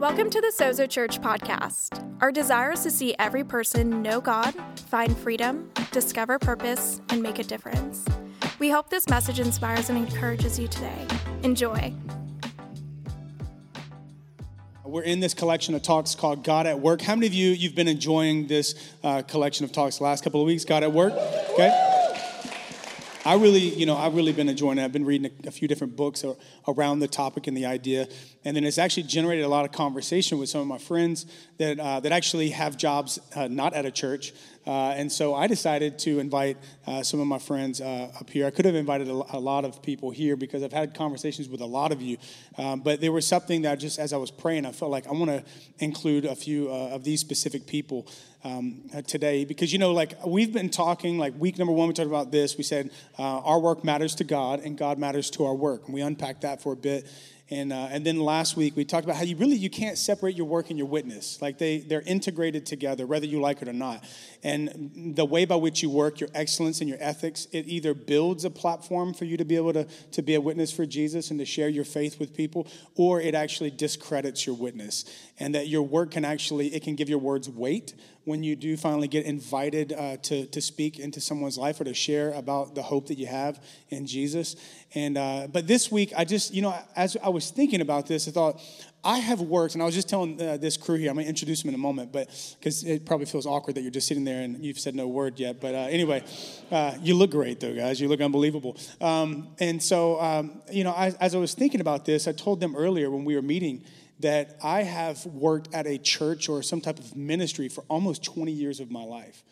Welcome to the Sozo Church podcast. Our desire is to see every person know God, find freedom, discover purpose, and make a difference. We hope this message inspires and encourages you today. Enjoy. We're in this collection of talks called God at Work. How many of you you've been enjoying this uh, collection of talks last couple of weeks? God at Work, okay? I really, you know, I've really been enjoying it. I've been reading a, a few different books around the topic and the idea, and then it's actually generated a lot of conversation with some of my friends that uh, that actually have jobs uh, not at a church, uh, and so I decided to invite uh, some of my friends uh, up here. I could have invited a, a, lot of people here because I've had conversations with a lot of you, um, but there was something that just as I was praying, I felt like I want to include a few uh, of these specific people um, uh, today because you know, like we've been talking, like week number one, we talked about this. We said uh, our work matters to God and God matters to our work, and we unpacked that for a bit. And, uh, and then last week we talked about how you really you can't separate your work and your witness like they, they're integrated together whether you like it or not and the way by which you work your excellence and your ethics it either builds a platform for you to be able to, to be a witness for jesus and to share your faith with people or it actually discredits your witness and that your work can actually it can give your words weight when you do finally get invited uh, to, to speak into someone's life or to share about the hope that you have in Jesus. And uh, but this week, I just you know as I was thinking about this, I thought I have worked, and I was just telling uh, this crew here. I'm going to introduce them in a moment, but because it probably feels awkward that you're just sitting there and you've said no word yet. But uh, anyway, uh, you look great though, guys. You look unbelievable. Um, and so um, you know, I, as I was thinking about this, I told them earlier when we were meeting that I have worked at a church or some type of ministry for almost 20 years of my life.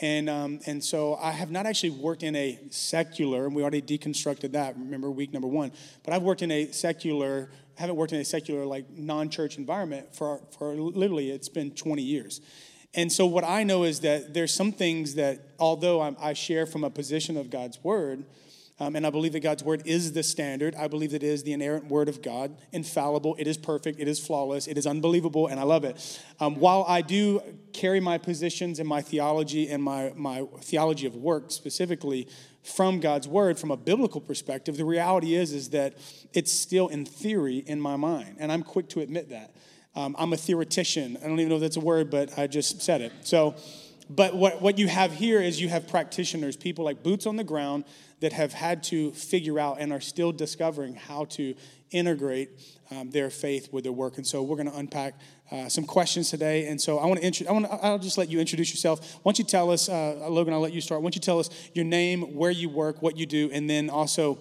And, um, and so I have not actually worked in a secular, and we already deconstructed that, remember week number one, but I've worked in a secular, I haven't worked in a secular, like non church environment for, for literally, it's been 20 years. And so what I know is that there's some things that, although I'm, I share from a position of God's word, um, and I believe that God's word is the standard. I believe that it is the inerrant word of God, infallible. It is perfect. It is flawless. It is unbelievable, and I love it. Um, while I do carry my positions and my theology and my, my theology of work specifically from God's word from a biblical perspective, the reality is, is that it's still in theory in my mind, and I'm quick to admit that. Um, I'm a theoretician. I don't even know if that's a word, but I just said it. So, but what, what you have here is you have practitioners, people like boots on the ground that have had to figure out and are still discovering how to integrate um, their faith with their work. And so we're going to unpack uh, some questions today. And so I want to intro- I want I'll just let you introduce yourself. Why don't you tell us, uh, Logan? I'll let you start. Why don't you tell us your name, where you work, what you do, and then also.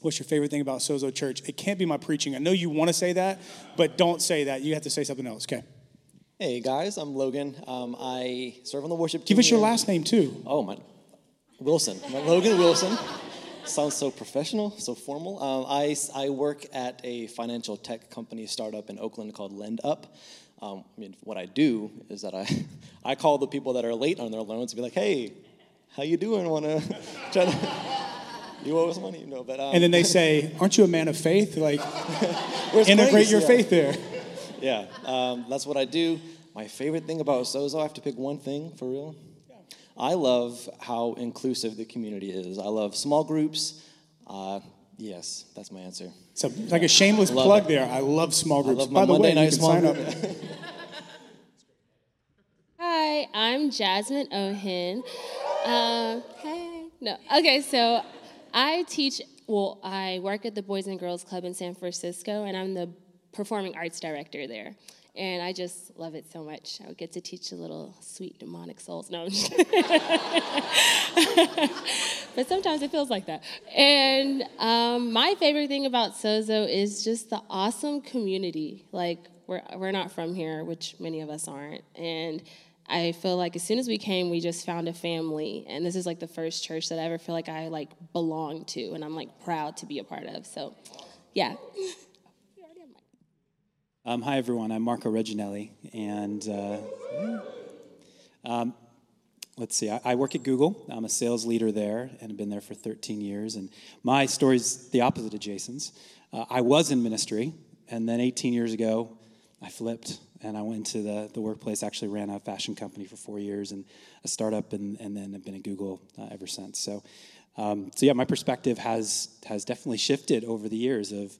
What's your favorite thing about Sozo Church? It can't be my preaching. I know you want to say that, but don't say that. You have to say something else. Okay. Hey guys, I'm Logan. Um, I serve on the worship team. Give us your last name too. Oh my, Wilson. Logan Wilson. Sounds so professional, so formal. Um, I, I work at a financial tech company startup in Oakland called LendUp. Um, I mean, what I do is that I, I call the people that are late on their loans and be like, hey, how you doing? Want to try to, you owe us money, you know. But um, and then they say, aren't you a man of faith? Like, integrate your yeah. faith there. Yeah, um, that's what I do. My favorite thing about Sozo, I have to pick one thing for real. I love how inclusive the community is. I love small groups. Uh, yes, that's my answer. So, like a shameless plug it. there. I love small groups. Love By the Monday way, you can sign group. up. Hi, I'm Jasmine Ohin. Uh, hey, no. Okay, so I teach. Well, I work at the Boys and Girls Club in San Francisco, and I'm the performing arts director there. And I just love it so much. I would get to teach the little sweet demonic souls. No, but sometimes it feels like that. And um, my favorite thing about Sozo is just the awesome community. Like we're we're not from here, which many of us aren't, and I feel like as soon as we came, we just found a family, and this is like the first church that I ever feel like I like belong to, and I'm like proud to be a part of. So, yeah. Um, hi, everyone. I'm Marco Reginelli, and uh, um, let's see. I, I, work at Google. I'm a sales leader there, and have been there for 13 years. And my story's the opposite of Jason's. Uh, I was in ministry, and then 18 years ago, I flipped and I went to the, the workplace. Actually, ran a fashion company for four years and a startup, and, and then have been at Google uh, ever since. So, um, so yeah, my perspective has has definitely shifted over the years of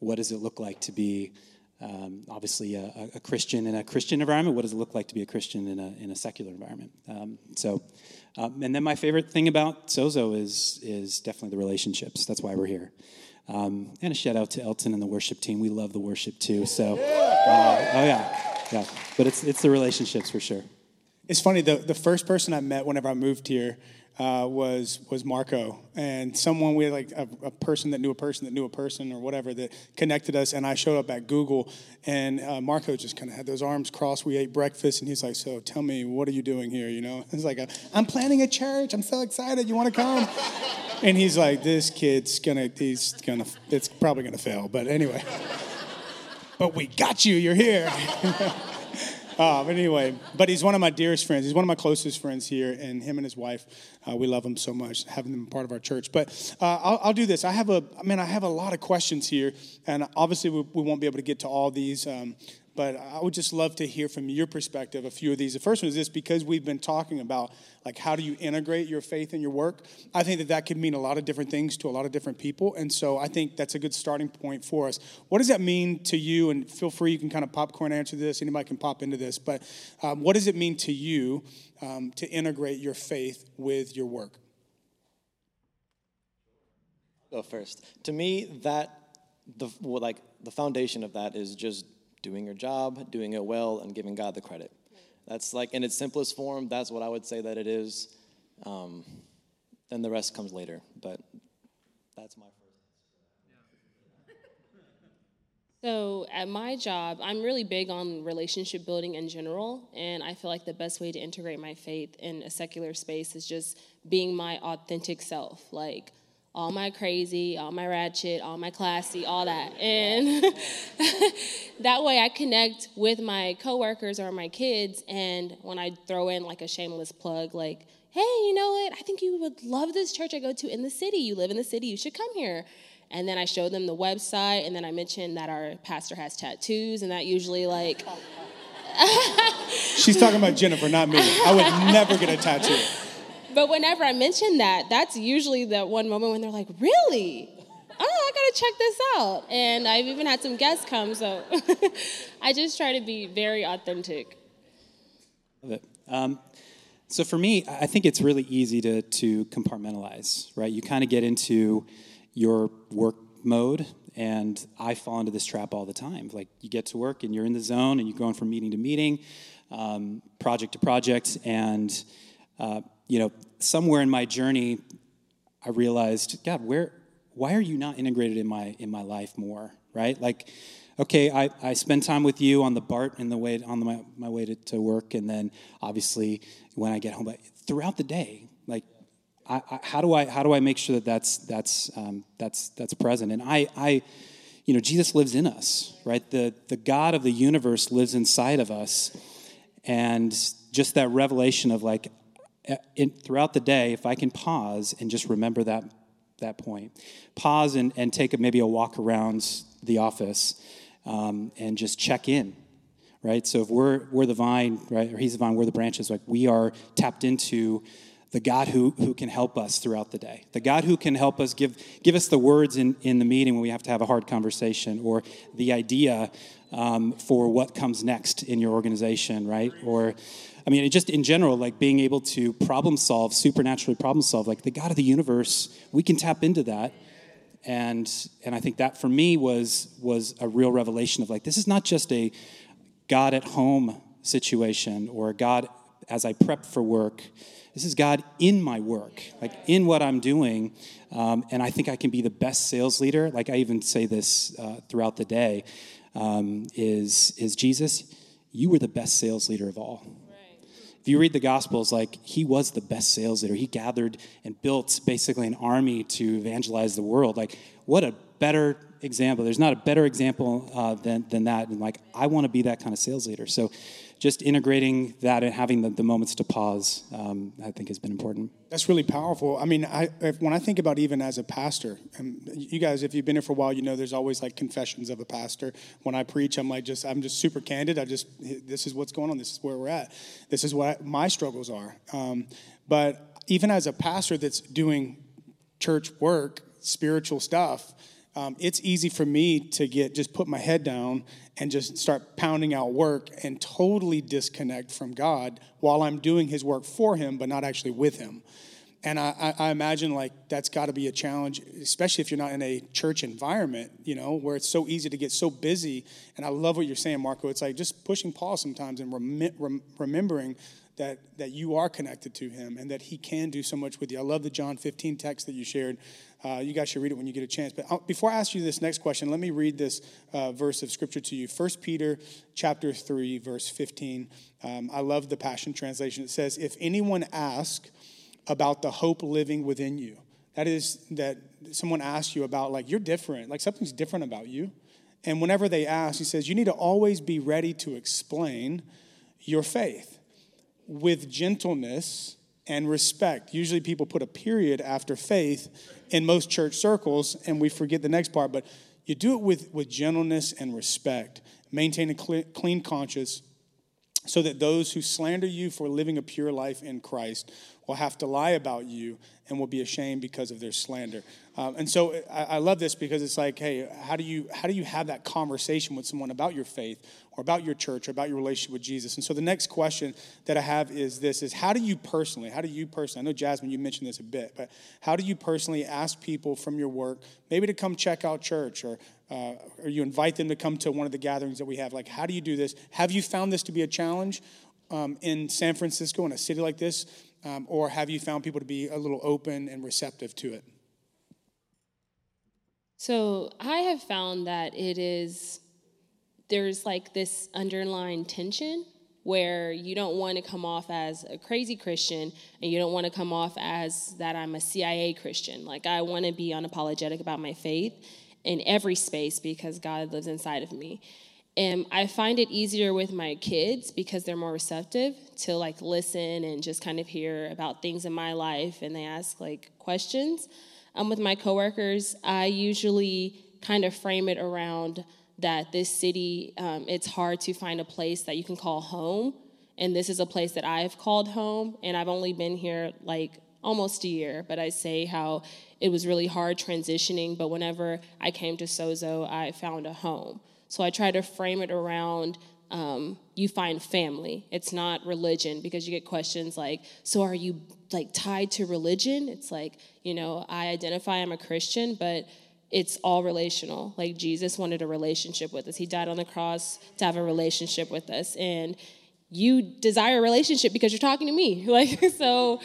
what does it look like to be um, obviously a, a, Christian in a Christian environment. What does it look like to be a Christian in a, in a secular environment? Um, so, um, and then my favorite thing about Sozo is, is definitely the relationships. That's why we're here. Um, and a shout out to Elton and the worship team. We love the worship too. So, uh, oh yeah, yeah. But it's, it's the relationships for sure. It's funny, the, the first person I met whenever I moved here, uh, was was Marco and someone we had like a, a, person that knew a person that knew a person or whatever that connected us. And I showed up at Google, and uh, Marco just kind of had those arms crossed. We ate breakfast, and he's like, "So tell me, what are you doing here?" You know, it's like, "I'm planning a church. I'm so excited. You want to come?" and he's like, "This kid's gonna, he's gonna, it's probably gonna fail." But anyway, but we got you. You're here. Uh, but anyway, but he's one of my dearest friends. He's one of my closest friends here, and him and his wife, uh, we love them so much, having them part of our church. But uh, I'll, I'll, do this. I have a, I mean, I have a lot of questions here, and obviously we, we won't be able to get to all these. Um, but I would just love to hear from your perspective a few of these. The first one is this because we've been talking about like how do you integrate your faith in your work. I think that that could mean a lot of different things to a lot of different people, and so I think that's a good starting point for us. What does that mean to you? And feel free, you can kind of popcorn answer this. Anybody can pop into this, but um, what does it mean to you um, to integrate your faith with your work? Go first. To me, that the like the foundation of that is just doing your job, doing it well, and giving God the credit. That's like in its simplest form, that's what I would say that it is. Um, then the rest comes later, but that's my first. So, at my job, I'm really big on relationship building in general, and I feel like the best way to integrate my faith in a secular space is just being my authentic self. Like, all my crazy, all my ratchet, all my classy, all that. And that way I connect with my coworkers or my kids. And when I throw in like a shameless plug, like, hey, you know what? I think you would love this church I go to in the city. You live in the city, you should come here. And then I show them the website, and then I mention that our pastor has tattoos, and that usually like. She's talking about Jennifer, not me. I would never get a tattoo. But whenever I mention that, that's usually the one moment when they're like, really? Oh, I gotta check this out. And I've even had some guests come, so I just try to be very authentic. Love it. Um, so for me, I think it's really easy to, to compartmentalize, right? You kind of get into your work mode, and I fall into this trap all the time. Like you get to work and you're in the zone, and you're going from meeting to meeting, um, project to project, and uh, you know, somewhere in my journey, I realized, God, where, why are you not integrated in my in my life more? Right? Like, okay, I, I spend time with you on the BART in the way on the, my, my way to, to work, and then obviously when I get home, but throughout the day, like, I, I, how do I how do I make sure that that's that's um, that's that's present? And I I you know Jesus lives in us, right? The the God of the universe lives inside of us, and just that revelation of like in, throughout the day, if I can pause and just remember that, that point, pause and, and take a, maybe a walk around the office um, and just check in, right? So if we're, we're the vine, right, or he's the vine, we're the branches, like we are tapped into the God who, who can help us throughout the day, the God who can help us give, give us the words in, in the meeting when we have to have a hard conversation, or the idea um, for what comes next in your organization, right? Or I mean, just in general, like being able to problem solve, supernaturally problem solve, like the God of the universe, we can tap into that. And and I think that for me was was a real revelation of like this is not just a God at home situation or God as I prep for work. This is God in my work, like in what I'm doing. Um, and I think I can be the best sales leader. Like I even say this uh, throughout the day um, is, is Jesus, you were the best sales leader of all. If you read the Gospels, like he was the best sales leader. He gathered and built basically an army to evangelize the world. Like, what a better example. There's not a better example uh, than, than that. And like, I want to be that kind of sales leader. So just integrating that and having the, the moments to pause, um, I think has been important. That's really powerful. I mean, I, if, when I think about even as a pastor, and you guys, if you've been here for a while, you know there's always like confessions of a pastor. When I preach, I'm like just I'm just super candid. I just this is what's going on. This is where we're at. This is what my struggles are. Um, but even as a pastor that's doing church work, spiritual stuff, um, it's easy for me to get just put my head down and just start pounding out work and totally disconnect from God while I'm doing His work for Him, but not actually with Him. And I, I imagine like that's got to be a challenge, especially if you're not in a church environment, you know, where it's so easy to get so busy. And I love what you're saying, Marco. It's like just pushing pause sometimes and rem- rem- remembering that that you are connected to Him and that He can do so much with you. I love the John 15 text that you shared. Uh, you guys should read it when you get a chance. But uh, before I ask you this next question, let me read this uh, verse of Scripture to you. 1 Peter chapter 3, verse 15. Um, I love the Passion Translation. It says, "If anyone asks." about the hope living within you. That is, that someone asks you about, like, you're different, like, something's different about you. And whenever they ask, he says, you need to always be ready to explain your faith with gentleness and respect. Usually people put a period after faith in most church circles, and we forget the next part, but you do it with, with gentleness and respect. Maintain a clean conscience so that those who slander you for living a pure life in Christ will have to lie about you and will be ashamed because of their slander. Um, and so I, I, love this because it's like, hey, how do you how do you have that conversation with someone about your faith or about your church or about your relationship with Jesus? And so the next question that I have is this: is how do you personally, how do you personally? I know Jasmine, you mentioned this a bit, but how do you personally ask people from your work maybe to come check out church or uh, or you invite them to come to one of the gatherings that we have? Like, how do you do this? Have you found this to be a challenge um, in San Francisco in a city like this? Um, or have you found people to be a little open and receptive to it? So I have found that it is, there's like this underlying tension where you don't want to come off as a crazy Christian and you don't want to come off as that I'm a CIA Christian. Like, I want to be unapologetic about my faith in every space because God lives inside of me. And I find it easier with my kids because they're more receptive to like listen and just kind of hear about things in my life and they ask like questions. Um, with my coworkers, I usually kind of frame it around that this city, um, it's hard to find a place that you can call home. And this is a place that I've called home. And I've only been here like almost a year, but I say how it was really hard transitioning. But whenever I came to Sozo, I found a home. So I try to frame it around um, you find family. It's not religion because you get questions like, so are you like tied to religion? It's like, you know, I identify I'm a Christian, but it's all relational. Like Jesus wanted a relationship with us. He died on the cross to have a relationship with us. And you desire a relationship because you're talking to me. Like, so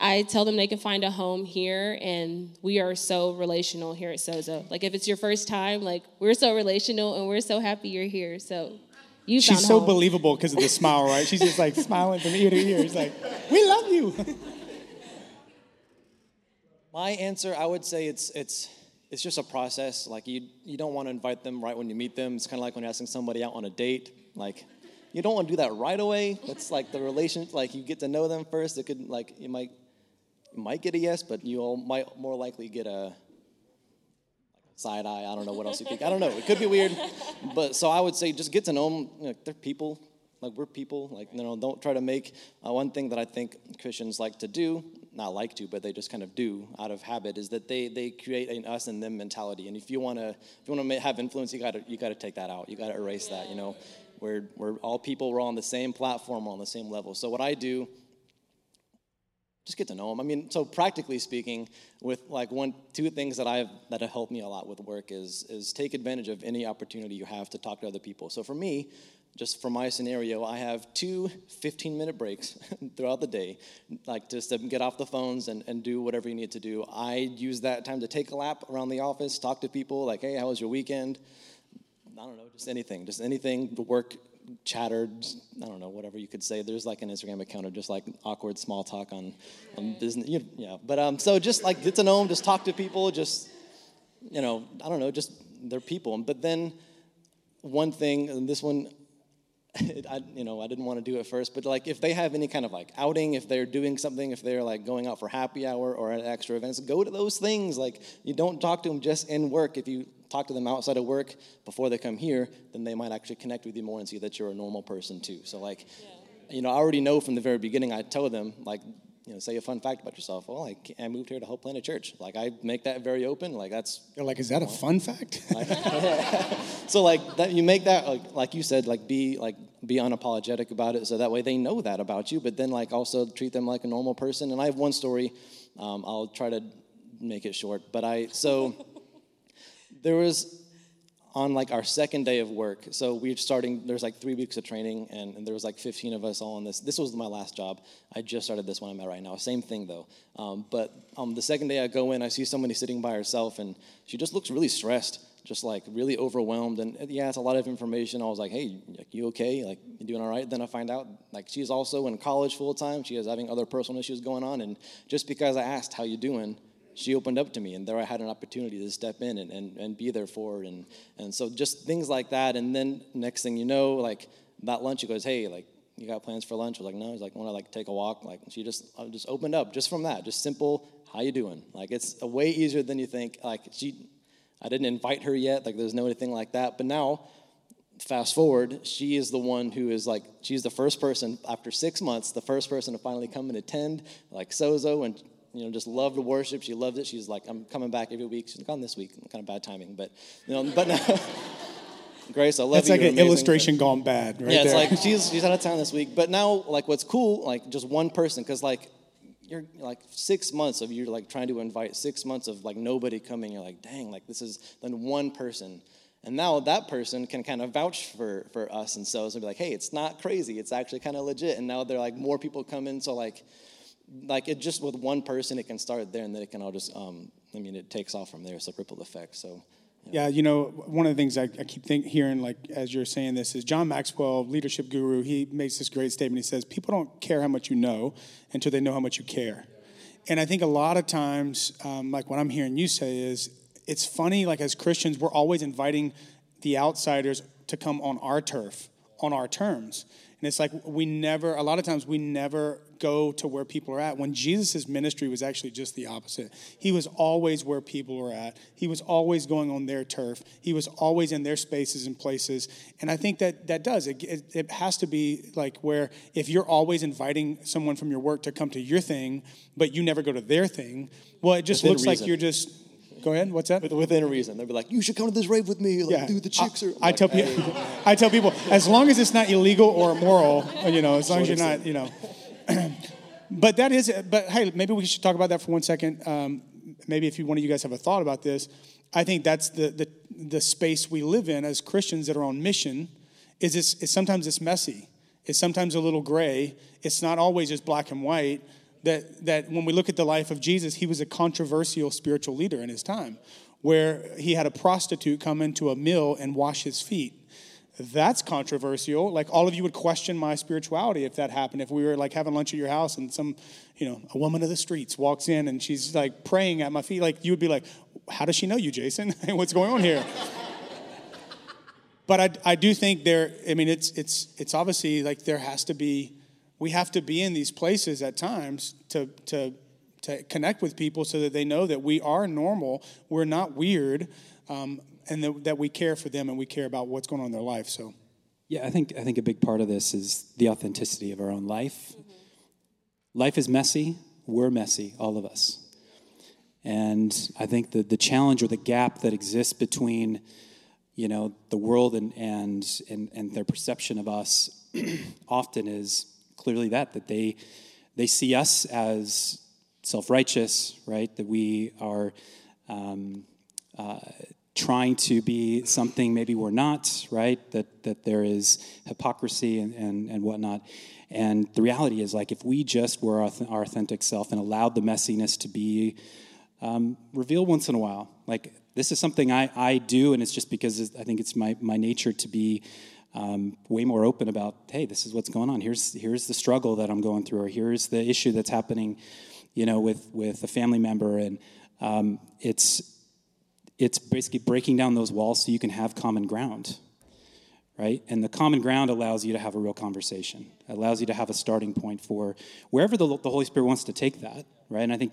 I tell them they can find a home here, and we are so relational here at Sozo. Like if it's your first time, like we're so relational, and we're so happy you're here. So you She's so home. believable because of the smile, right? She's just like smiling from ear to ear. It's like we love you. My answer, I would say it's it's it's just a process. Like you you don't want to invite them right when you meet them. It's kind of like when you're asking somebody out on a date. Like you don't want to do that right away. It's like the relation, like you get to know them first. It could like you might you might get a yes, but you might more likely get a side eye. I don't know what else you think. I don't know. It could be weird, but so I would say just get to know them. They're people. Like we're people. Like you know, don't try to make uh, one thing that I think Christians like to do. Not like to, but they just kind of do out of habit. Is that they they create an us and them mentality. And if you wanna if you wanna have influence, you gotta you gotta take that out. You gotta erase that. You know, we're we're all people. We're all on the same platform. We're on the same level. So what I do just get to know them. I mean, so practically speaking, with like one, two things that I've that have helped me a lot with work is is take advantage of any opportunity you have to talk to other people. So for me, just for my scenario, I have two 15 minute breaks throughout the day, like just to get off the phones and, and do whatever you need to do. I use that time to take a lap around the office, talk to people, like, hey, how was your weekend? I don't know, just anything, just anything, the work chattered, I don't know, whatever you could say. There's like an Instagram account of just like awkward small talk on, on business. You, yeah, but um, so just like get to know them, just talk to people, just, you know, I don't know, just they're people. But then one thing, and this one, it, I, you know, I didn't want to do it first, but like if they have any kind of like outing, if they're doing something, if they're like going out for happy hour or at extra events, go to those things. Like you don't talk to them just in work. If you talk to them outside of work before they come here, then they might actually connect with you more and see that you're a normal person too. So like, yeah. you know, I already know from the very beginning. I tell them like, you know, say a fun fact about yourself. Well, I, I moved here to help plant a church. Like I make that very open. Like that's They're like, is that a fun fact? so like that you make that like like you said like be like be unapologetic about it so that way they know that about you but then like also treat them like a normal person and i have one story um, i'll try to make it short but i so there was on like our second day of work. So we are starting there's like three weeks of training and, and there was like 15 of us all on this. This was my last job. I just started this one i'm at right now. Same thing though. Um, but um, the second day i go in i see somebody sitting by herself and she just looks really stressed just like really overwhelmed. And yeah it's a lot of information. I was like hey you okay? Like you doing all right? Then i find out like she's also in college full time she is having other personal issues going on. And just because i asked how you doing she opened up to me and there i had an opportunity to step in and, and, and be there for her. And, and so just things like that. And then next thing you know like that lunch she goes hey like you got plans for lunch? I was like no. He's like want to like take a walk? Like she just I just opened up just from that just simple how you doing? Like it's a way easier than you think. Like she i didn't invite her yet. Like there's no anything like that. But now fast forward she is the one who is like she's the first person after six months the first person to finally come and attend like sozo and you know, just loved to worship. She loved it. She's like, I'm coming back every week. She's gone this week. Kind of bad timing, but you know, but now, Grace, I love That's you. like You're an amazing, illustration but- gone bad, right yeah, it's there. like she's she's out of town this week. But now, like, what's cool, like, just one person, because like, you're like six months of you're like trying to invite six months of like nobody coming. You're like, dang, like this is then one person. And now that person can kind of vouch for, for us and so and be like, hey, it's not crazy. It's actually kind of legit. And now they're like more people come in. So like, like it just with one person, it can start there and then it can all just, um, I mean, it takes off from there. It's a ripple effect. So Yeah, you know, one of the things I, I keep think, hearing, like as you're saying this, is John Maxwell, leadership guru. He makes this great statement. He says, "People don't care how much you know until they know how much you care." And I think a lot of times, um, like what I'm hearing you say is, it's funny. Like as Christians, we're always inviting the outsiders to come on our turf, on our terms. And it's like we never, a lot of times, we never go to where people are at. When Jesus' ministry was actually just the opposite, he was always where people were at. He was always going on their turf. He was always in their spaces and places. And I think that that does. It, it, it has to be like where if you're always inviting someone from your work to come to your thing, but you never go to their thing, well, it just Within looks like you're just. Go ahead. What's that? with- within a reason, they'd be like, you should come to this rave with me. Like, dude, the chicks I, are. I tell people, I tell people, as long as it's not illegal or immoral, you know, as long as you're not, you know. but that is, but hey, maybe we should talk about that for one second. Um, maybe if you, one of you guys have a thought about this, I think that's the the, the space we live in as Christians that are on mission. Is it's, it's sometimes it's messy. It's sometimes a little gray. It's not always just black and white. That that when we look at the life of Jesus, he was a controversial spiritual leader in his time, where he had a prostitute come into a mill and wash his feet that's controversial. Like all of you would question my spirituality if that happened. If we were like having lunch at your house and some, you know, a woman of the streets walks in and she's like praying at my feet, like you would be like, how does she know you, Jason? What's going on here? but I, I do think there. I mean, it's it's it's obviously like there has to be. We have to be in these places at times to to to connect with people so that they know that we are normal. We're not weird. Um, and that, that we care for them and we care about what's going on in their life. So, Yeah, I think I think a big part of this is the authenticity of our own life. Life is messy. We're messy, all of us. And I think the the challenge or the gap that exists between, you know, the world and and and, and their perception of us often is clearly that that they they see us as self-righteous, right? That we are um, uh, trying to be something maybe we're not, right? That that there is hypocrisy and, and, and whatnot. And the reality is, like, if we just were our, authentic self and allowed the messiness to be um, revealed once in a while, like this is something I, I do, and it's just because I think it's my, my nature to be um, way more open about, hey, this is what's going on. Here's here's the struggle that I'm going through, or here's the issue that's happening, you know, with with a family member, and um, it's it's basically breaking down those walls so you can have common ground right? And the common ground allows you to have a real conversation. It allows you to have a starting point for wherever the, the holy spirit wants to take that right? And i think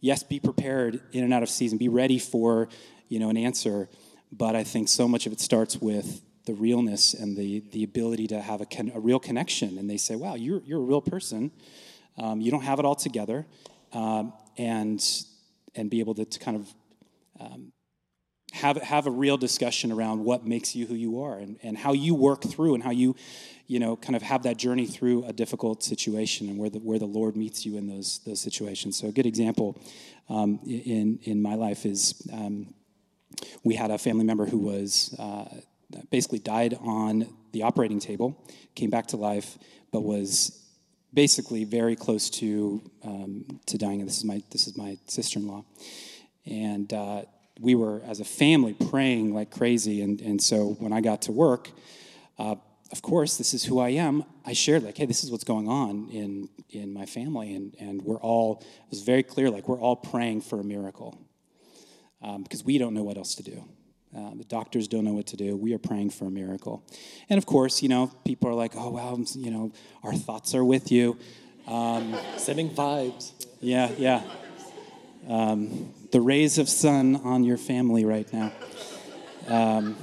yes be prepared in and out of season. Be ready for you know an answer. But i think so much of it starts with the realness and the, the ability to have a, con- a real connection. And they say wow you're, you're a real person. Um, you don't have it all together, um, and and be able to, to kind of um, have have a real discussion around what makes you who you are and, and how you work through and how you you know kind of have that journey through a difficult situation and where the where the Lord meets you in those those situations. So a good example um, in in my life is um, we had a family member who was uh, basically died on the operating table, came back to life, but was basically very close to um, to dying. And this is my this is my sister in law, and uh, we were as a family praying like crazy. And and so when I got to work. Uh, of course, this is who I am. I shared like, hey, this is what's going on in in my family, and and we're all. It was very clear, like we're all praying for a miracle, um, because we don't know what else to do. Uh, the doctors don't know what to do. We are praying for a miracle. And of course, you know, people are like, oh, well, you know, our thoughts are with you. Um, Sending vibes. Yeah, yeah. Um, the rays of sun on your family right now. Um,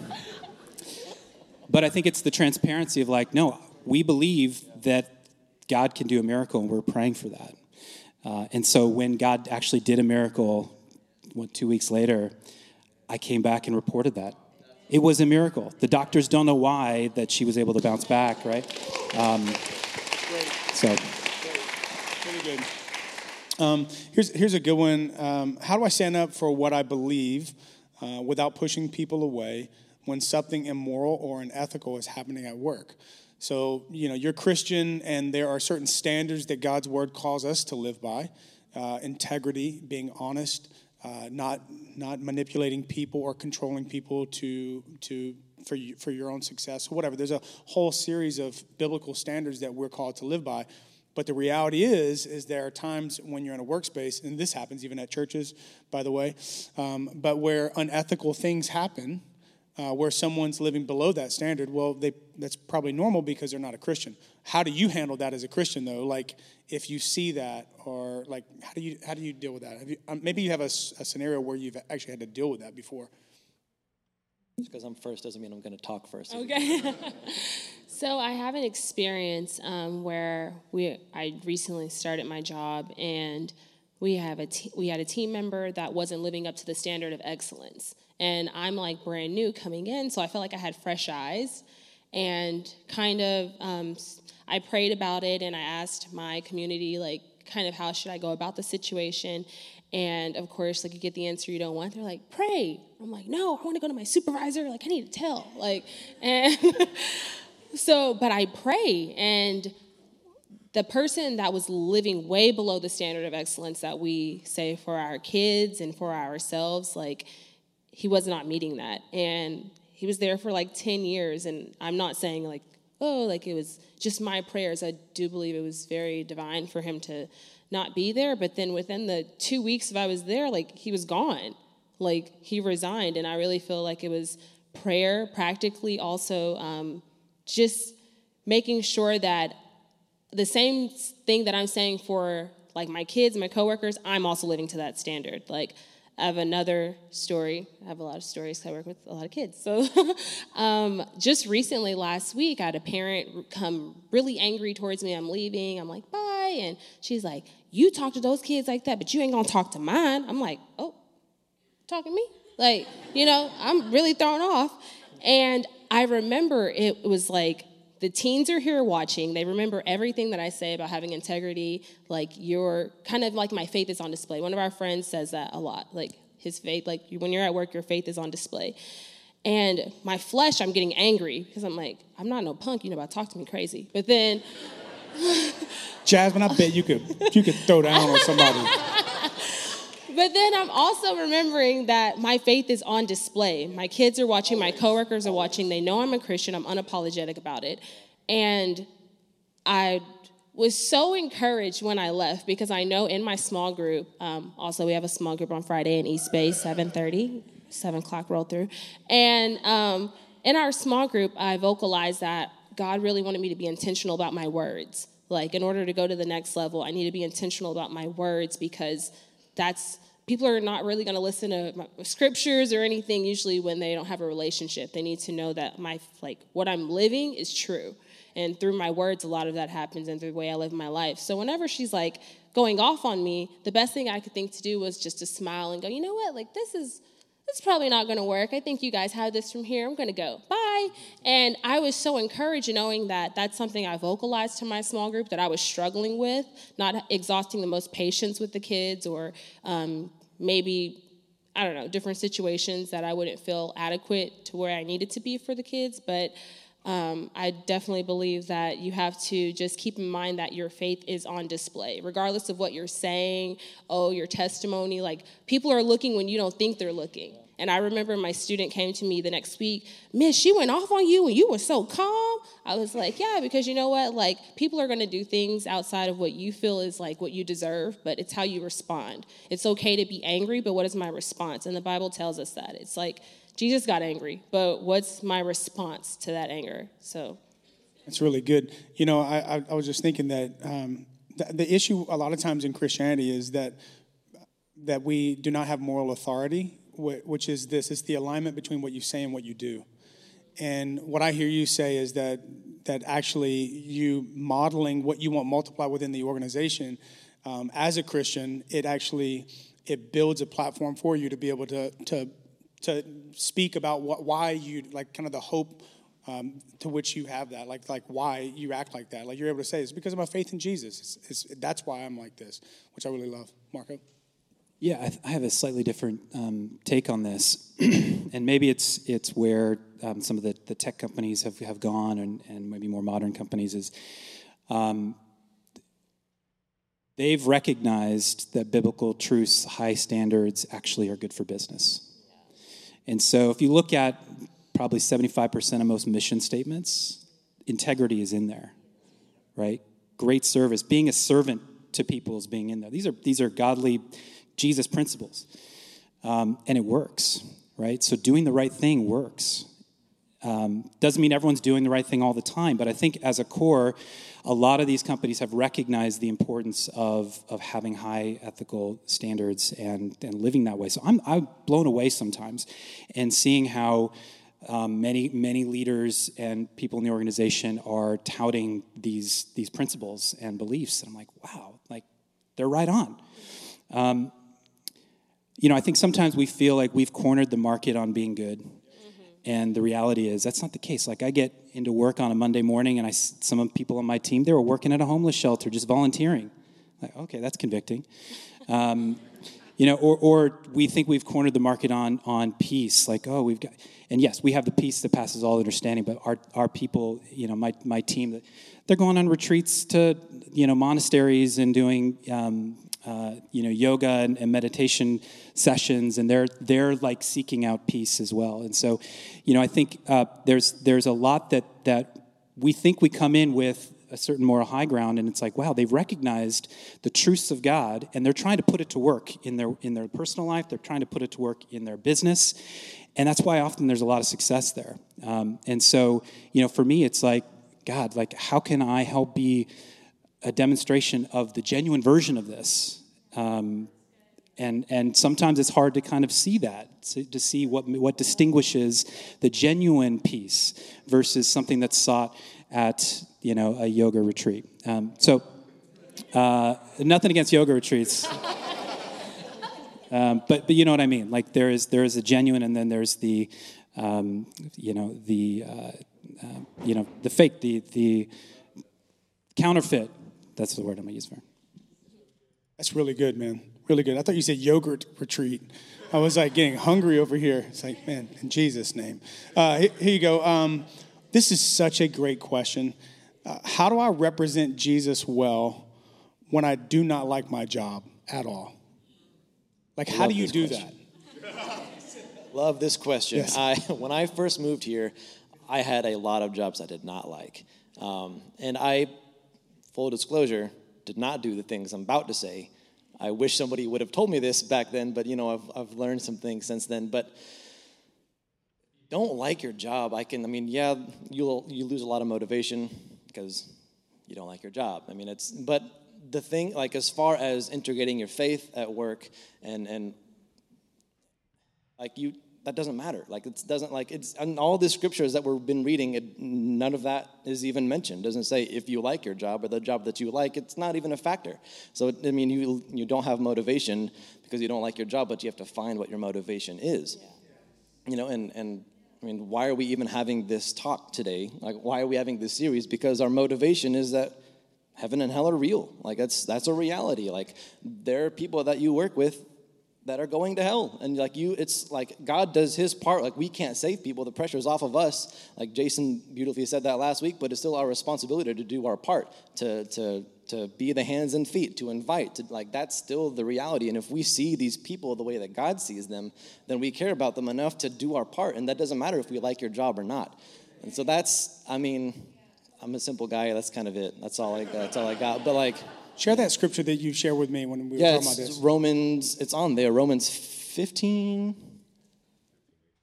but I think it's the transparency of like, no, we believe that God can do a miracle, and we're praying for that. Uh, and so when God actually did a miracle, what, two weeks later, I came back and reported that. It was a miracle. The doctors don't know why that she was able to bounce back, right? Um, so. Um, here's, here's a good one. Um, how do I stand up for what I believe uh, without pushing people away when something immoral or unethical is happening at work? So, you know, you're Christian and there are certain standards that God's word calls us to live by uh, integrity, being honest, uh, not not manipulating people or controlling people to to for you, for your own success or whatever. There's a whole series of biblical standards that we're called to live by. But the reality is, is there are times when you're in a workspace, and this happens even at churches, by the way, um, but where unethical things happen, uh, where someone's living below that standard. Well, they, that's probably normal because they're not a Christian. How do you handle that as a Christian, though? Like, if you see that or like how do you how do you deal with that you, um, maybe you have a, a, scenario where you've actually had to deal with that before just because i'm first doesn't mean i'm going to talk first okay so i have an experience um, where we i recently started my job and we have a te- we had a team member that wasn't living up to the standard of excellence and i'm like brand new coming in so i felt like i had fresh eyes and kind of um, I prayed about it and I asked my community, like, kind of how should I go about the situation. And of course, like you get the answer you don't want. They're like, pray. I'm like, no, I want to go to my supervisor. Like, I need to tell. Like, and so, but I pray. And the person that was living way below the standard of excellence that we say for our kids and for ourselves, like, he was not meeting that. And he was there for like 10 years. And I'm not saying like oh, like it was just my prayers. I do believe it was very divine for him to not be there. But then within the two weeks of I was there, like he was gone. Like he resigned. And I really feel like it was prayer, practically also um, just making sure that the same thing that I'm saying for like my kids, my coworkers, I'm also living to that standard. Like I have another story. I have a lot of stories I work with a lot of kids. So, um, just recently, last week, I had a parent come really angry towards me. I'm leaving. I'm like, bye. And she's like, You talk to those kids like that, but you ain't gonna talk to mine. I'm like, Oh, talking to me? Like, you know, I'm really thrown off. And I remember it was like, the teens are here watching. They remember everything that I say about having integrity. Like you're kind of like my faith is on display. One of our friends says that a lot. Like his faith, like when you're at work, your faith is on display. And my flesh, I'm getting angry because I'm like, I'm not no punk. You know about talk to me crazy. But then, Jasmine, I bet you could you could throw down on somebody. but then I'm also remembering that my faith is on display. My kids are watching, my coworkers are watching. They know I'm a Christian. I'm unapologetic about it. And I was so encouraged when I left because I know in my small group, um, also we have a small group on Friday in East Bay, 7:30, 7 o'clock roll through, and um, in our small group, I vocalized that God really wanted me to be intentional about my words. Like in order to go to the next level, I need to be intentional about my words because that's people are not really going to listen to scriptures or anything usually when they don't have a relationship they need to know that my like what i'm living is true and through my words a lot of that happens and through the way i live my life so whenever she's like going off on me the best thing i could think to do was just to smile and go you know what like this is this is probably not going to work. I think you guys have this from here. I'm going to go. Bye. And I was so encouraged knowing that that's something I vocalized to my small group that I was struggling with, not exhausting the most patience with the kids or um, maybe, I don't know, different situations that I wouldn't feel adequate to where I needed to be for the kids. But um, I definitely believe that you have to just keep in mind that your faith is on display, regardless of what you're saying, oh, your testimony. Like, people are looking when you don't think they're looking. And I remember my student came to me the next week, Miss, she went off on you and you were so calm. I was like, yeah, because you know what? Like, people are going to do things outside of what you feel is like what you deserve, but it's how you respond. It's okay to be angry, but what is my response? And the Bible tells us that. It's like, Jesus got angry, but what's my response to that anger? So. That's really good. You know, I, I, I was just thinking that um, the, the issue a lot of times in Christianity is that that we do not have moral authority which is this it's the alignment between what you say and what you do. And what i hear you say is that that actually you modeling what you want multiply within the organization um, as a christian it actually it builds a platform for you to be able to to to speak about what why you like kind of the hope um, to which you have that like like why you act like that. Like you're able to say it's because of my faith in jesus. It's, it's, that's why i'm like this which i really love. Marco yeah, I, I have a slightly different um, take on this, and maybe it's it's where um, some of the, the tech companies have, have gone, and, and maybe more modern companies is um, they've recognized that biblical truths, high standards, actually are good for business. And so, if you look at probably seventy five percent of most mission statements, integrity is in there, right? Great service, being a servant to people is being in there. These are these are godly Jesus principles. Um, and it works, right? So doing the right thing works. Um, doesn't mean everyone's doing the right thing all the time, but I think as a core, a lot of these companies have recognized the importance of, of having high ethical standards and, and living that way. So I'm, I'm blown away sometimes and seeing how um, many, many leaders and people in the organization are touting these, these principles and beliefs. And I'm like, wow, like they're right on. Um, you know, I think sometimes we feel like we've cornered the market on being good. Mm-hmm. And the reality is that's not the case. Like I get into work on a Monday morning and I some of people on my team they were working at a homeless shelter just volunteering. Like, okay, that's convicting. Um, you know, or, or we think we've cornered the market on on peace. Like, oh, we've got, and yes, we have the peace that passes all understanding. But our our people, you know, my my team, they're going on retreats to you know monasteries and doing um, uh, you know yoga and, and, meditation sessions and they're they're like seeking out peace as well. And so you know i think uh, there's there's a lot that that we think we come in with a certain moral high ground and it's like wow they've recognized the truths of god and they're trying to put it to work in their in their personal life. They're trying to put it to work in their business. And that's why often there's a lot of success there. Um, and so you know for me it's like god like how can i help be a demonstration of the genuine version of this. Um, and, and sometimes it's hard to kind of see that, to, to, see what, what distinguishes the genuine peace versus something that's sought at you know, a yoga retreat. Um, so, uh, nothing against yoga retreats. um, but, but you know what I mean. Like there is, there is a genuine and then there's the, um, you know, the, uh, uh, you know, the fake, the, the counterfeit that's the word I'm gonna use for. That's really good, man. Really good. I thought you said yogurt retreat. I was like getting hungry over here. It's like, man, in Jesus' name. Uh, here, you go. Um, this is such a great question. Uh, how do I represent Jesus well when I do not like my job at all? Like, how do you do question. that? Love this question. Yes. I, when I first moved here, I had a lot of jobs I did not like. Um, and I full disclosure, did not do the things I'm about to say. I wish somebody would have told me this back then, but you know, I've, I've learned some things since then. But don't like your job. I can, I mean, yeah, you'll you lose a lot of motivation because you don't like your job. I mean, it's but the thing, like as far as integrating your faith at work and and like you that doesn't matter. Like it doesn't like it's and all the scriptures that we've been reading. It, none of that is even mentioned. It doesn't say if you like your job or the job that you like. It's not even a factor. So I mean, you you don't have motivation because you don't like your job, but you have to find what your motivation is. Yeah. You know, and and I mean, why are we even having this talk today? Like, why are we having this series? Because our motivation is that heaven and hell are real. Like that's that's a reality. Like there are people that you work with that are going to hell. And like you it's like god does his part. Like we can't save people. The pressure is off of us. Like jason beautifully said that last week but it's still our responsibility to do our part to to to be the hands and feet to invite to like that's still the reality. And if we see these people the way that god sees them then we care about them enough to do our part. And that doesn't matter if we like your job or not. And so that's i mean i'm a simple guy. That's kind of it. That's all i that's all i got. But like Share that scripture that you shared with me when we were yeah, talking about this. Romans, it's on there. Romans 15.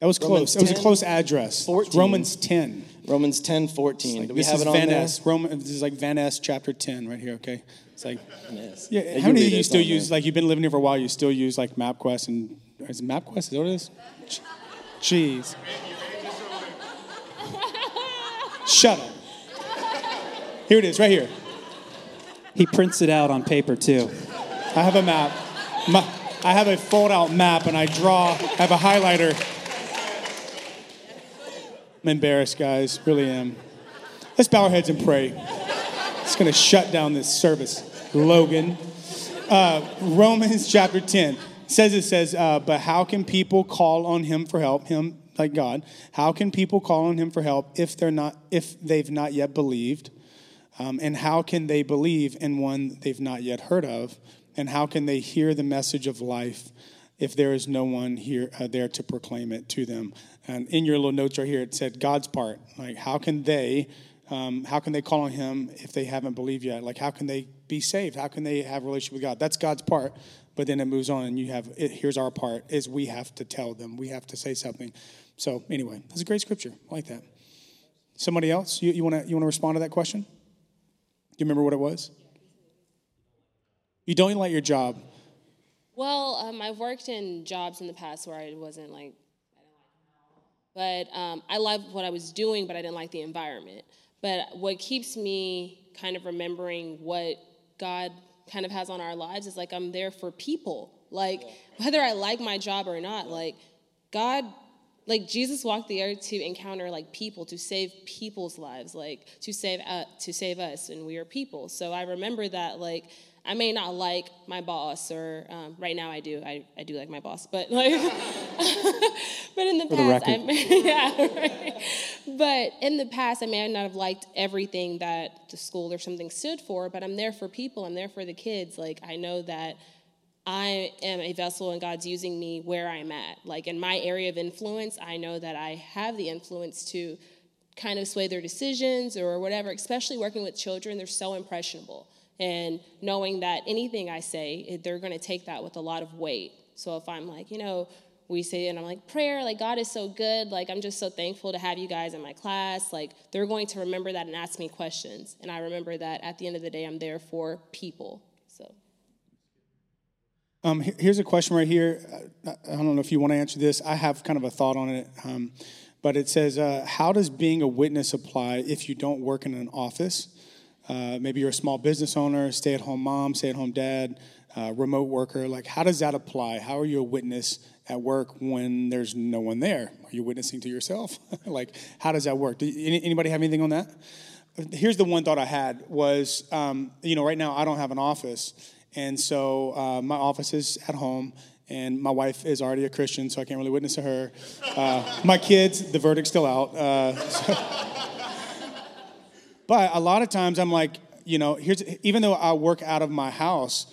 That was Romans close. It was a close address. 14. Romans 10. Romans 10, 14. Like, Do we this have is it on Van there? S. Roman, this is like Van S. chapter 10 right here, okay? It's like, Yes. yeah, you how many of you still use, there. like, you've been living here for a while, you still use, like, MapQuest and, is it MapQuest? Is that what it is? Jeez. Shut up. Here it is, right here. He prints it out on paper too. I have a map. My, I have a fold out map and I draw, I have a highlighter. I'm embarrassed, guys. Really am. Let's bow our heads and pray. It's going to shut down this service. Logan. Uh, Romans chapter 10 says it says, uh, but how can people call on him for help? Him, like God. How can people call on him for help if they're not, if they've not yet believed? Um, and how can they believe in one they've not yet heard of? And how can they hear the message of life if there is no one here uh, there to proclaim it to them? And in your little notes right here, it said God's part. Like, how can they? Um, how can they call on Him if they haven't believed yet? Like, how can they be saved? How can they have a relationship with God? That's God's part. But then it moves on, and you have it, here's our part: is we have to tell them, we have to say something. So anyway, that's a great scripture. I like that. Somebody else, you, want to you want to respond to that question? Do you remember what it was? You don't like your job. Well, um, I've worked in jobs in the past where I wasn't like, but um, I loved what I was doing, but I didn't like the environment. But what keeps me kind of remembering what God kind of has on our lives is like I'm there for people. Like whether I like my job or not, like God like Jesus walked the earth to encounter like people to save people's lives like to save uh, to save us and we are people. So i remember that like i may not like my boss or um, right now i do I, I do like my boss but like but in the the past I may, yeah right. but in the past i may not have liked everything that the school or something stood for but i'm there for people i'm there for the kids. Like i know that I am a vessel and God's using me where I'm at. Like in my area of influence, I know that I have the influence to kind of sway their decisions or whatever, especially working with children. They're so impressionable. And knowing that anything I say, they're going to take that with a lot of weight. So if I'm like, you know, we say, and I'm like, prayer, like God is so good. Like I'm just so thankful to have you guys in my class. Like they're going to remember that and ask me questions. And I remember that at the end of the day, I'm there for people. Um, here's a question right here. Uh, I don't know if you want to answer this. I have kind of a thought on it. Um, but it says, uh, How does being a witness apply if you don't work in an office? Uh, maybe you're a small business owner, stay at home mom, stay at home dad, uh, remote worker. Like, how does that apply? How are you a witness at work when there's no one there? Are you witnessing to yourself? like, how does that work? Do, any, anybody have anything on that? here's the one thought I had was, um, you know, right now I don't have an office, and so uh, my office is at home, and my wife is already a Christian, so I can't really witness to her. Uh, my kids, the verdict's still out. Uh, so- but a lot of times I'm like, you know, here's even though I work out of my house,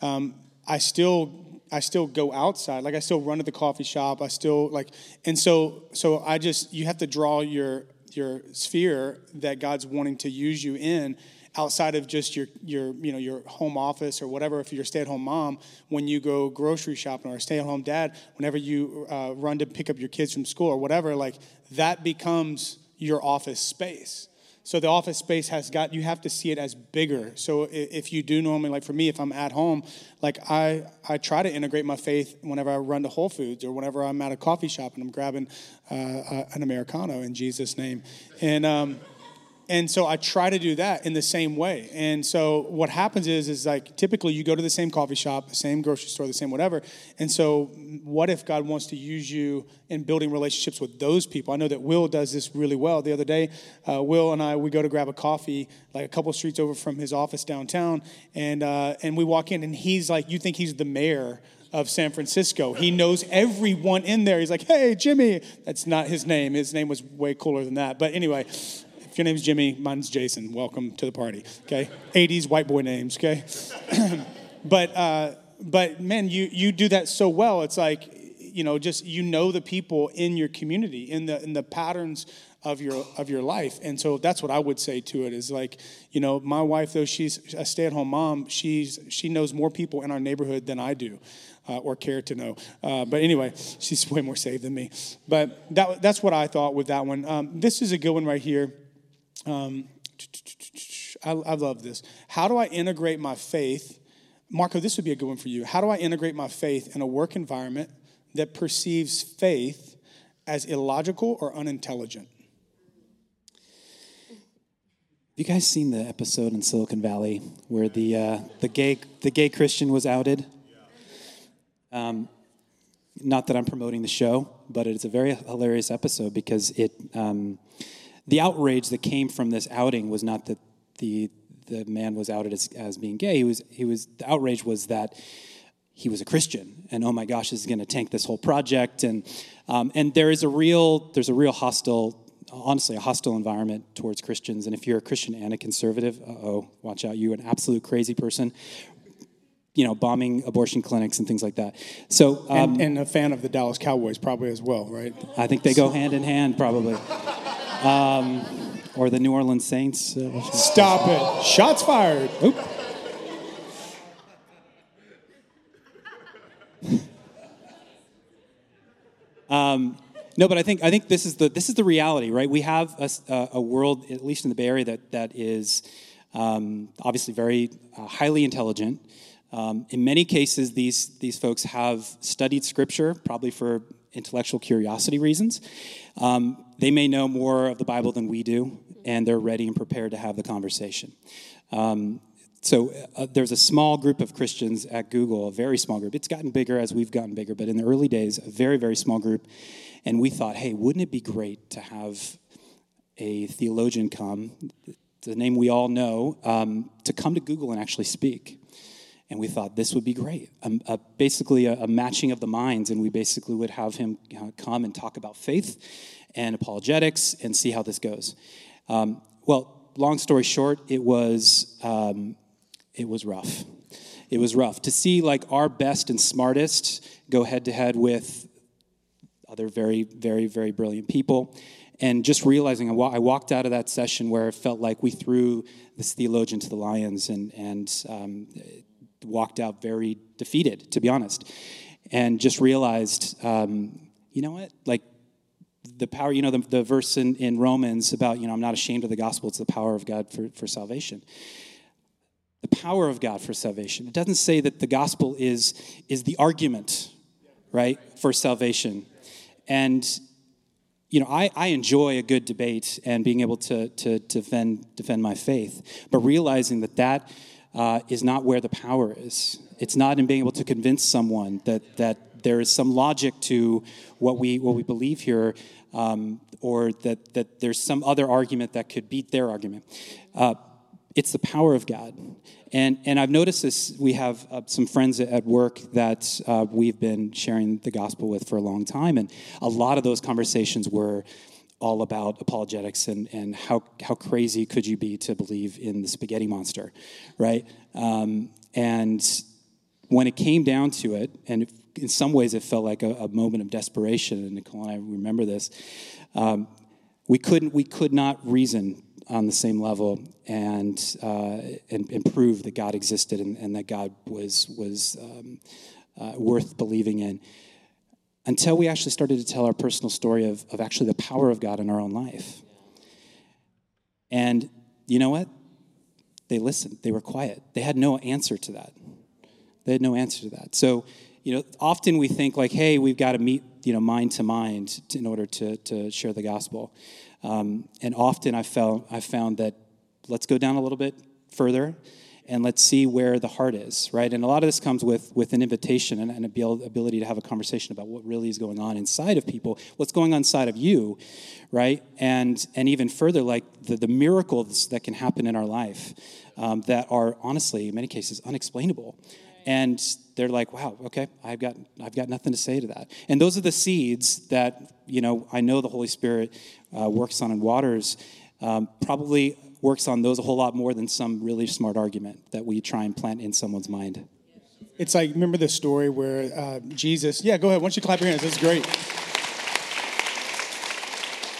um, I still I still go outside. Like I still run to the coffee shop. I still like, and so so I just you have to draw your your sphere that God's wanting to use you in outside of just your your you know your home office or whatever if you're a stay-at-home mom when you go grocery shopping or a stay-at-home dad whenever you uh, run to pick up your kids from school or whatever like that becomes your office space So the office space has got, you have to see it as bigger. So if you do normally, like for me, if I'm at home, like I, I try to integrate my faith whenever I run to Whole Foods or whenever I'm at a coffee shop and I'm grabbing uh, uh an Americano in Jesus' name. And, um, and so I try to do that in the same way. And so what happens is, is like typically you go to the same coffee shop, the same grocery store, the same whatever. And so what if God wants to use you in building relationships with those people? I know that Will does this really well. The other day, uh, Will and I we go to grab a coffee like a couple streets over from his office downtown, and uh, and we walk in and he's like, you think he's the mayor of San Francisco. He knows everyone in there. He's like, hey, Jimmy. That's not his name. His name was way cooler than that. But anyway, your name's Jimmy, mine's Jason. Welcome to the party. Okay, 80s white boy names. Okay, but uh, but man, you you do that so well. It's like you know, just you know the people in your community, in the in the patterns of your of your life and so that's what i would say to it is like you know my wife though she's a stay-at-home mom she's she knows more people in our neighborhood than i do uh, or care to know uh, but anyway she's way more saved than me but that, that's what i thought with that one um, this is a good one right here um, I, I love this. How do I integrate my faith? Marco, this would be a good one for you. How do I integrate my faith in a work environment that perceives faith as illogical or unintelligent? Have you guys seen the episode in Silicon Valley where the uh, the gay the gay Christian was outed? Um, not that I'm promoting the show, but it's a very hilarious episode because it um, the outrage that came from this outing was not that the the man was outed as, as being gay. He was he was the outrage was that he was a Christian, and oh my gosh, this is going to tank this whole project. And um, and there is a real there's a real hostile, honestly, a hostile environment towards Christians. And if you're a Christian and a conservative, oh, watch out, you an absolute crazy person. You know, bombing abortion clinics and things like that. So, um, and, and a fan of the Dallas Cowboys, probably as well, right? I think they go hand in hand, probably. Um, or the New Orleans Saints. Uh, Stop it. Shots fired. Oop. um, no, but I think I think this is the this is the reality, right? We have a, a world, at least in the Bay Area, that that is um, obviously very uh, highly intelligent. Um, in many cases, these these folks have studied Scripture, probably for intellectual curiosity reasons. Um, they may know more of the Bible than we do, and they're ready and prepared to have the conversation. Um, so uh, there's a small group of Christians at Google, a very small group. It's gotten bigger as we've gotten bigger, but in the early days, a very, very small group. And we thought, hey, wouldn't it be great to have a theologian come, the name we all know, um, to come to Google and actually speak? And we thought this would be great. Um, uh, basically, a, a, matching of the minds, and we basically would have him uh, come and talk about faith and apologetics and see how this goes. Um, well, long story short, it was um, it was rough. It was rough to see like our best and smartest go head to head with other very, very, very brilliant people. And just realizing, I walked out of that session where it felt like we threw this theologian to the lions and, and um, walked out very defeated, to be honest, and just realized, um, you know what, like the power, you know, the, the verse in, in Romans about, you know, I'm not ashamed of the gospel, it's the power of God for, for salvation. The power of God for salvation. It doesn't say that the gospel is, is the argument, right, for salvation. And, you know, I, I enjoy a good debate and being able to, to, defend, defend my faith, but realizing that that uh, is not where the power is. It's not in being able to convince someone that, that there is some logic to what we, what we believe here, um, or that, that there's some other argument that could beat their argument. Uh, it's the power of God. And, and I've noticed this. We have uh, some friends at work that uh, we've been sharing the gospel with for a long time. And a lot of those conversations were all about apologetics and, and how, how crazy could you be to believe in the spaghetti monster, right? Um, and when it came down to it, and in some ways it felt like a, a, moment of desperation, and Nicole and I remember this, um, we, couldn't, we could not reason on the same level and, uh, and, and, prove that God existed and, and that God was, was um, uh, worth believing in until we actually started to tell our personal story of, of actually the power of God in our own life. And you know what? They listened, they were quiet. They had no answer to that. They had no answer to that. So, you know, often we think like, hey, we've got to meet, you know, mind to mind in order to, to share the gospel. Um, and often I felt I found that let's go down a little bit further and let's see where the heart is, right? And a lot of this comes with, with an invitation and an ability to have a conversation about what really is going on inside of people, what's going on inside of you, right? And, and even further, like the, the miracles that can happen in our life um, that are honestly, in many cases, unexplainable. And they're like, wow, okay, I've got, I've got nothing to say to that. And those are the seeds that, you know, I know the Holy Spirit uh, works on in waters. Um, probably works on those a whole lot more than some really smart argument that we try and plant in someone's mind. It's like, remember the story where uh, Jesus, yeah, go ahead. Why don't you clap your hands? That's great.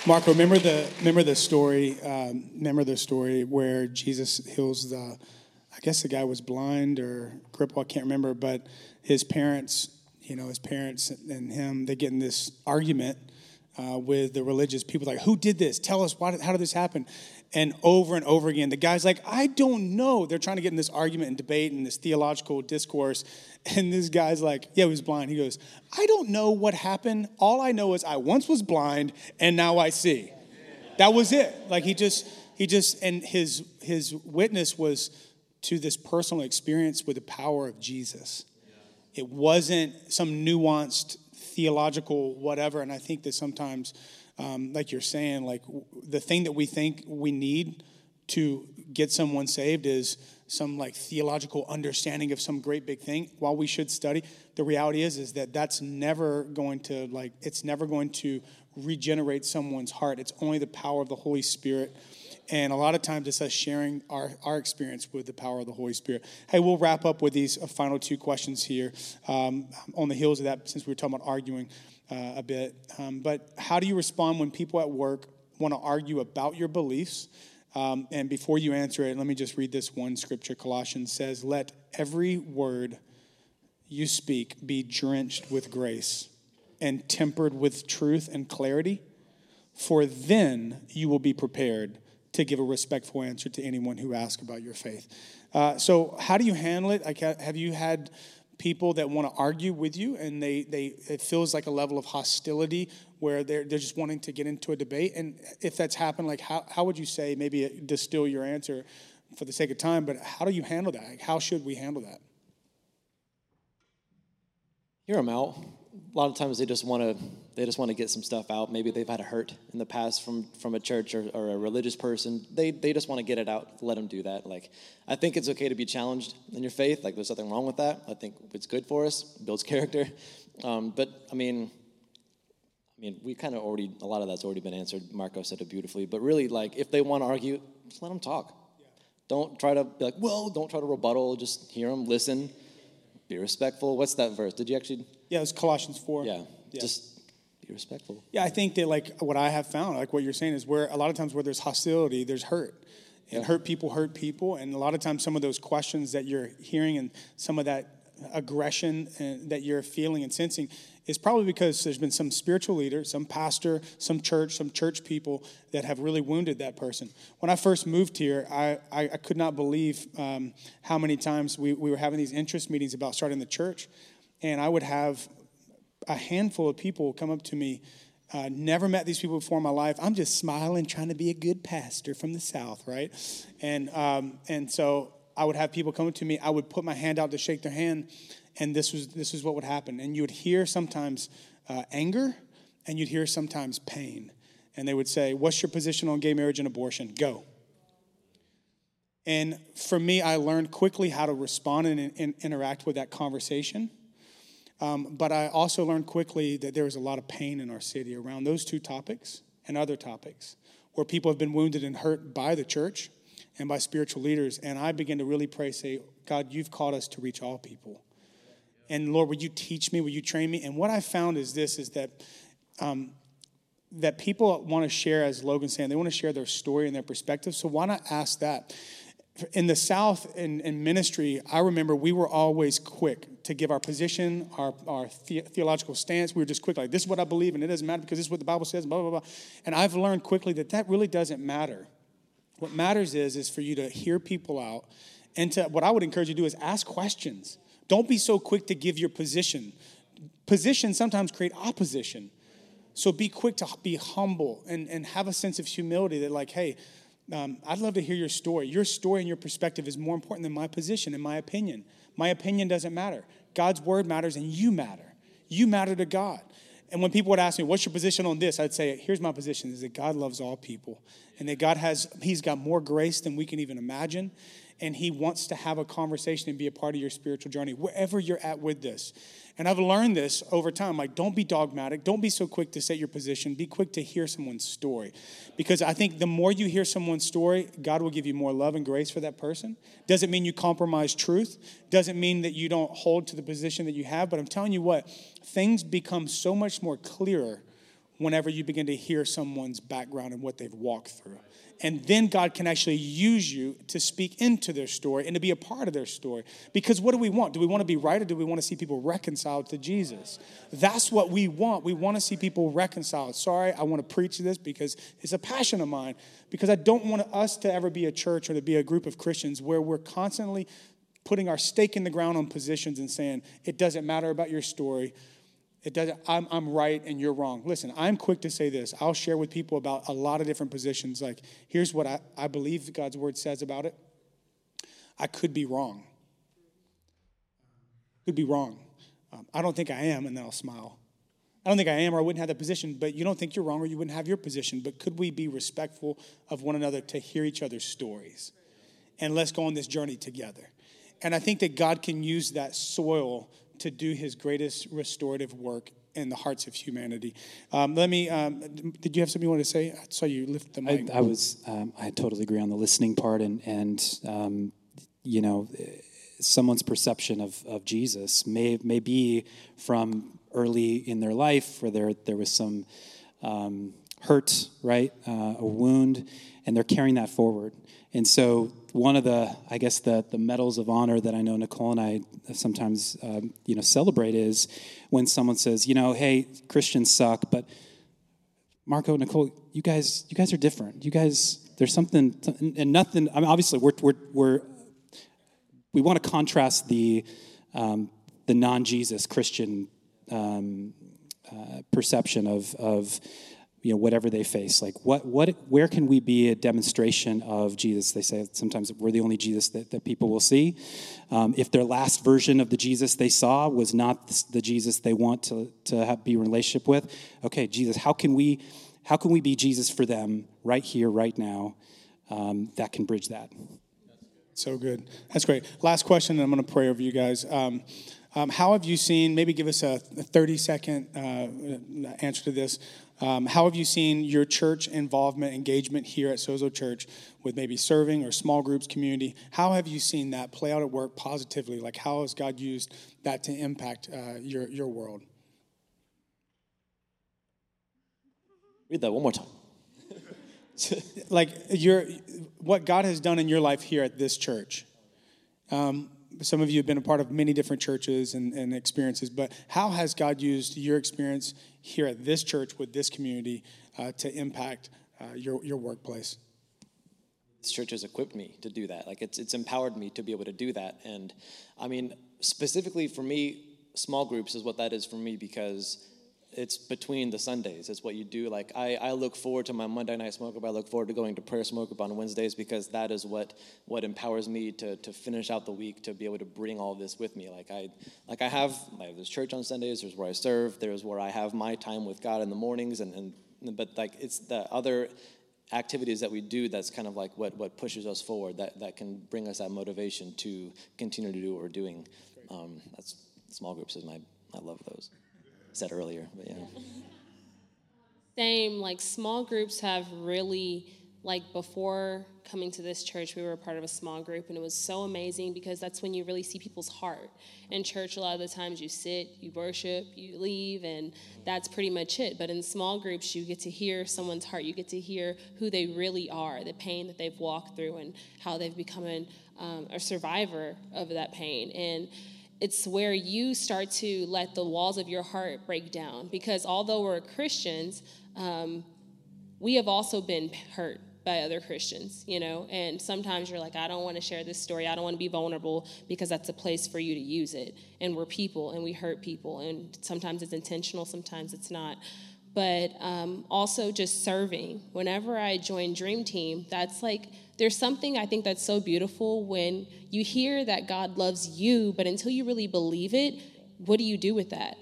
Marco, remember the remember the story. Um, remember the story where Jesus heals the. I guess the guy was blind or crippled. I can't remember, but his parents, you know, his parents and him, they get in this argument uh, with the religious people, like, "Who did this? Tell us why, how did this happen?" and over and over again. The guy's like, I don't know. They're trying to get in this argument and debate and this theological discourse. And this guy's like, Yeah, he was blind. He goes, I don't know what happened. All I know is I once was blind and now I see. That was it. Like he just, he just, and his his witness was to this personal experience with the power of Jesus. It wasn't some nuanced theological whatever. And I think that sometimes um, like you're saying, like the thing that we think we need to get someone saved is some like theological understanding of some great big thing while we should study the reality is is that that's never going to like it's never going to regenerate someone's heart it's only the power of the holy spirit and a lot of times it's us sharing our, our experience with the power of the holy spirit hey we'll wrap up with these final two questions here um, on the heels of that since we were talking about arguing uh, a bit. Um, but how do you respond when people at work want to argue about your beliefs? Um, and before you answer it, let me just read this one scripture. Colossians says, Let every word you speak be drenched with grace and tempered with truth and clarity, for then you will be prepared to give a respectful answer to anyone who asks about your faith. Uh, so, how do you handle it? Like, have you had people that want to argue with you and they, they it feels like a level of hostility where they're, they're just wanting to get into a debate and if that's happened like how, how would you say maybe distill your answer for the sake of time but how do you handle that like, how should we handle that hear them out a lot of times they just want to they just want to get some stuff out maybe they've had a hurt in the past from from a church or, or a religious person they they just want to get it out let them do that like i think it's okay to be challenged in your faith like there's nothing wrong with that i think it's good for us builds character um, but i mean I mean, we kind of already, a lot of that's already been answered. Marco said it beautifully. But really, like, if they want to argue, just let them talk. Yeah. Don't try to be like, well, don't try to rebuttal. Just hear them, listen, be respectful. What's that verse? Did you actually? Yeah, it was Colossians 4. Yeah. Yeah. Just be respectful. Yeah, I think that like what I have found, like what you're saying, is where a lot of times where there's hostility, there's hurt. And yeah. hurt people hurt people. And a lot of times some of those questions that you're hearing and some of that aggression uh, that you're feeling and sensing is probably because there's been some spiritual leader, some pastor, some church, some church people that have really wounded that person. When I first moved here, I, I, I could not believe um, how many times we, we were having these interest meetings about starting the church. And I would have a handful of people come up to me. Uh, never met these people before in my life. I'm just smiling, trying to be a good pastor from the South, right? And um, and so I would have people come to me. I would put my hand out to shake their hand, and this was this is what would happen. And you would hear sometimes uh, anger, and you'd hear sometimes pain. And they would say, "What's your position on gay marriage and abortion? Go." And for me, I learned quickly how to respond and, and interact with that conversation. Um, but I also learned quickly that there was a lot of pain in our city around those two topics and other topics where people have been wounded and hurt by the church and by spiritual leaders. And I began to really pray, say, God, you've called us to reach all people. And Lord, would you teach me? Would you train me? And what I found is this is that um, that people want to share, as Logan saying, they want to share their story and their perspective. So why not ask that? in the South in, in, ministry, I remember we were always quick to give our position, our, our the, theological stance. We were just quick, like, this is what I believe, and it doesn't matter because this is what the Bible says, blah, blah, blah. And I've learned quickly that that really doesn't matter. What matters is is for you to hear people out and to what I would encourage you to do is ask questions. Don't be so quick to give your position. Positions sometimes create opposition. So be quick to be humble and, and have a sense of humility that, like, hey, um, I'd love to hear your story. Your story and your perspective is more important than my position, in my opinion. My opinion doesn't matter. God's word matters, and you matter. You matter to God. And when people would ask me, What's your position on this? I'd say, Here's my position is that God loves all people, and that God has, He's got more grace than we can even imagine and He wants to have a conversation and be a part of your spiritual journey, wherever you're at with this. And I've learned this over time. Like, don't be dogmatic. Don't be so quick to set your position. Be quick to hear someone's story. Because I think the more you hear someone's story, God will give you more love and grace for that person. Doesn't mean you compromise truth, doesn't mean that you don't hold to the position that you have. But I'm telling you what, things become so much more clearer whenever you begin to hear someone's background and what they've walked through. And then God can actually use you to speak into their story and to be a part of their story. Because what do we want? Do we want to be right or do we want to see people reconciled to Jesus? That's what we want. We want to see people reconciled. Sorry, I want to preach this because it's a passion of mine. Because I don't want us to ever be a church or to be a group of Christians where we're constantly putting our stake in the ground on positions and saying, it doesn't matter about your story. It doesn't, I'm, I'm right and you're wrong. Listen, I'm quick to say this. I'll share with people about a lot of different positions. Like, here's what I, I believe God's word says about it. I could be wrong. Could be wrong. Um, I don't think I am, and then I'll smile. I don't think I am, or I wouldn't have that position, but you don't think you're wrong, or you wouldn't have your position. But could we be respectful of one another to hear each other's stories? And let's go on this journey together. And I think that God can use that soil to do his greatest restorative work in the hearts of humanity. Um, let me, um, did you have something you wanted to say? I saw you lift the mic. I, I was, um, I totally agree on the listening part and, and um, you know, someone's perception of, of Jesus may, may be from early in their life where there, there was some um, hurt, right? Uh, a wound, and they're carrying that forward. And so, one of the, I guess, the, the medals of honor that I know Nicole and I sometimes, um, you know, celebrate is when someone says, you know, hey, Christians suck, but Marco, Nicole, you guys, you guys are different. You guys, there's something, and nothing. I mean, obviously, we're we're, we're we want to contrast the um, the non-Jesus Christian um, uh, perception of of you know whatever they face. Like what what where can we be a demonstration of jesus? They say sometimes we're the only jesus that, that people will see. Um, if their last version of the jesus they saw was not the jesus they want to, to have, be in relationship with okay jesus how can we how can we be jesus for them right here right now um, that can bridge that? So good. That's great. Last question i'm going to pray over you guys. Um, um, how have you seen maybe give us a 30 second uh, answer to this um, how have you seen your church involvement, engagement here at Sozo Church with maybe serving or small groups, community? How have you seen that play out at work positively? Like, how has God used that to impact uh, your, your world? Read that one more time. like, your, what God has done in your life here at this church. Um, some of you have been a part of many different churches and, and, experiences, but how has God used your experience here at this church with this community uh, to impact uh, your, your workplace? This church has equipped me to do that. Like it's, it's empowered me to be able to do that. And I mean, specifically for me, small groups is what that is for me because it's between the Sundays. It's what you do. Like I, I look forward to my Monday night smoke up. I look forward to going to prayer smoke up on Wednesdays because that is what what empowers me to to finish out the week to be able to bring all this with me. Like I like I have have this church on Sundays. There's where I serve. There's where I have my time with God in the mornings. And and but like it's the other activities that we do that's kind of like what what pushes us forward. That that can bring us that motivation to continue to do what we're doing. Um, that's small groups is my I love those said earlier, but yeah. Same, like small groups have really, like before coming to this church, we were part of a small group, and it was so amazing because that's when you really see people's heart. In church, a lot of the times you sit, you worship, you leave, and that's pretty much it. But in small groups, you get to hear someone's heart. You get to hear who they really are, the pain that they've walked through, and how they've become an, um, a survivor of that pain. And it's where you start to let the walls of your heart break down. Because although we're Christians, um, we have also been hurt by other Christians, you know. And sometimes you're like, I don't want to share this story. I don't want to be vulnerable because that's a place for you to use it. And we're people and we hurt people. And sometimes it's intentional, sometimes it's not. But um, also just serving. Whenever I join Dream Team, that's like, there's something I think that's so beautiful when you hear that God loves you, but until you really believe it, what do you do with that?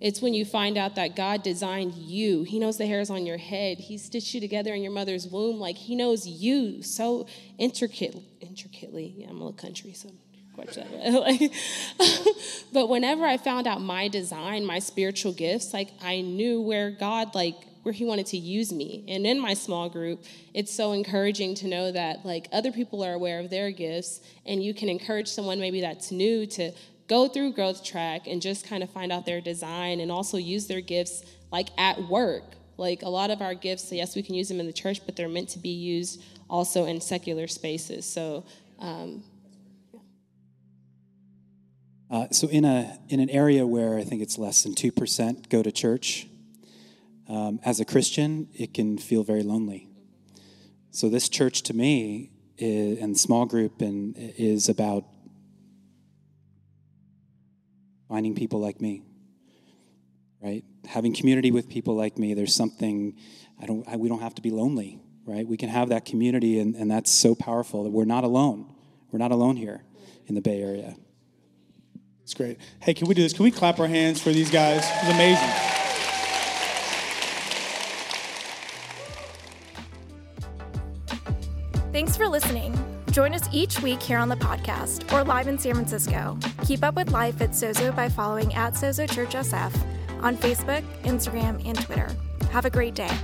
It's when you find out that God designed you. He knows the hairs on your head. He stitched you together in your mother's womb. Like He knows you so intricate, intricately. Yeah, I'm a little country, so watch that. but whenever I found out my design, my spiritual gifts, like I knew where God, like where He wanted to use me. And in my small group, it's so encouraging to know that like other people are aware of their gifts, and you can encourage someone maybe that's new to go through Growth Track and just kind of find out their design and also use their gifts like at work. Like a lot of our gifts, yes, we can use them in the church, but they're meant to be used also in secular spaces. So, um, uh, so in a in an area where I think it's less than two percent go to church, um, as a Christian, it can feel very lonely. So this church to me is, and small group and is about finding people like me right? Having community with people like me there's something i don't I, we don't have to be lonely right? We can have that community and, and that's so powerful that we're not alone. We're not alone here in the bay area. It's great. Hey can we do this? Can we clap our hands for these guys? It's amazing Thanks for listening. Join us each week here on the podcast or live in San Francisco. Keep up with life at Sozo by following at Sozo Church SF on Facebook, Instagram, and Twitter. Have a great day.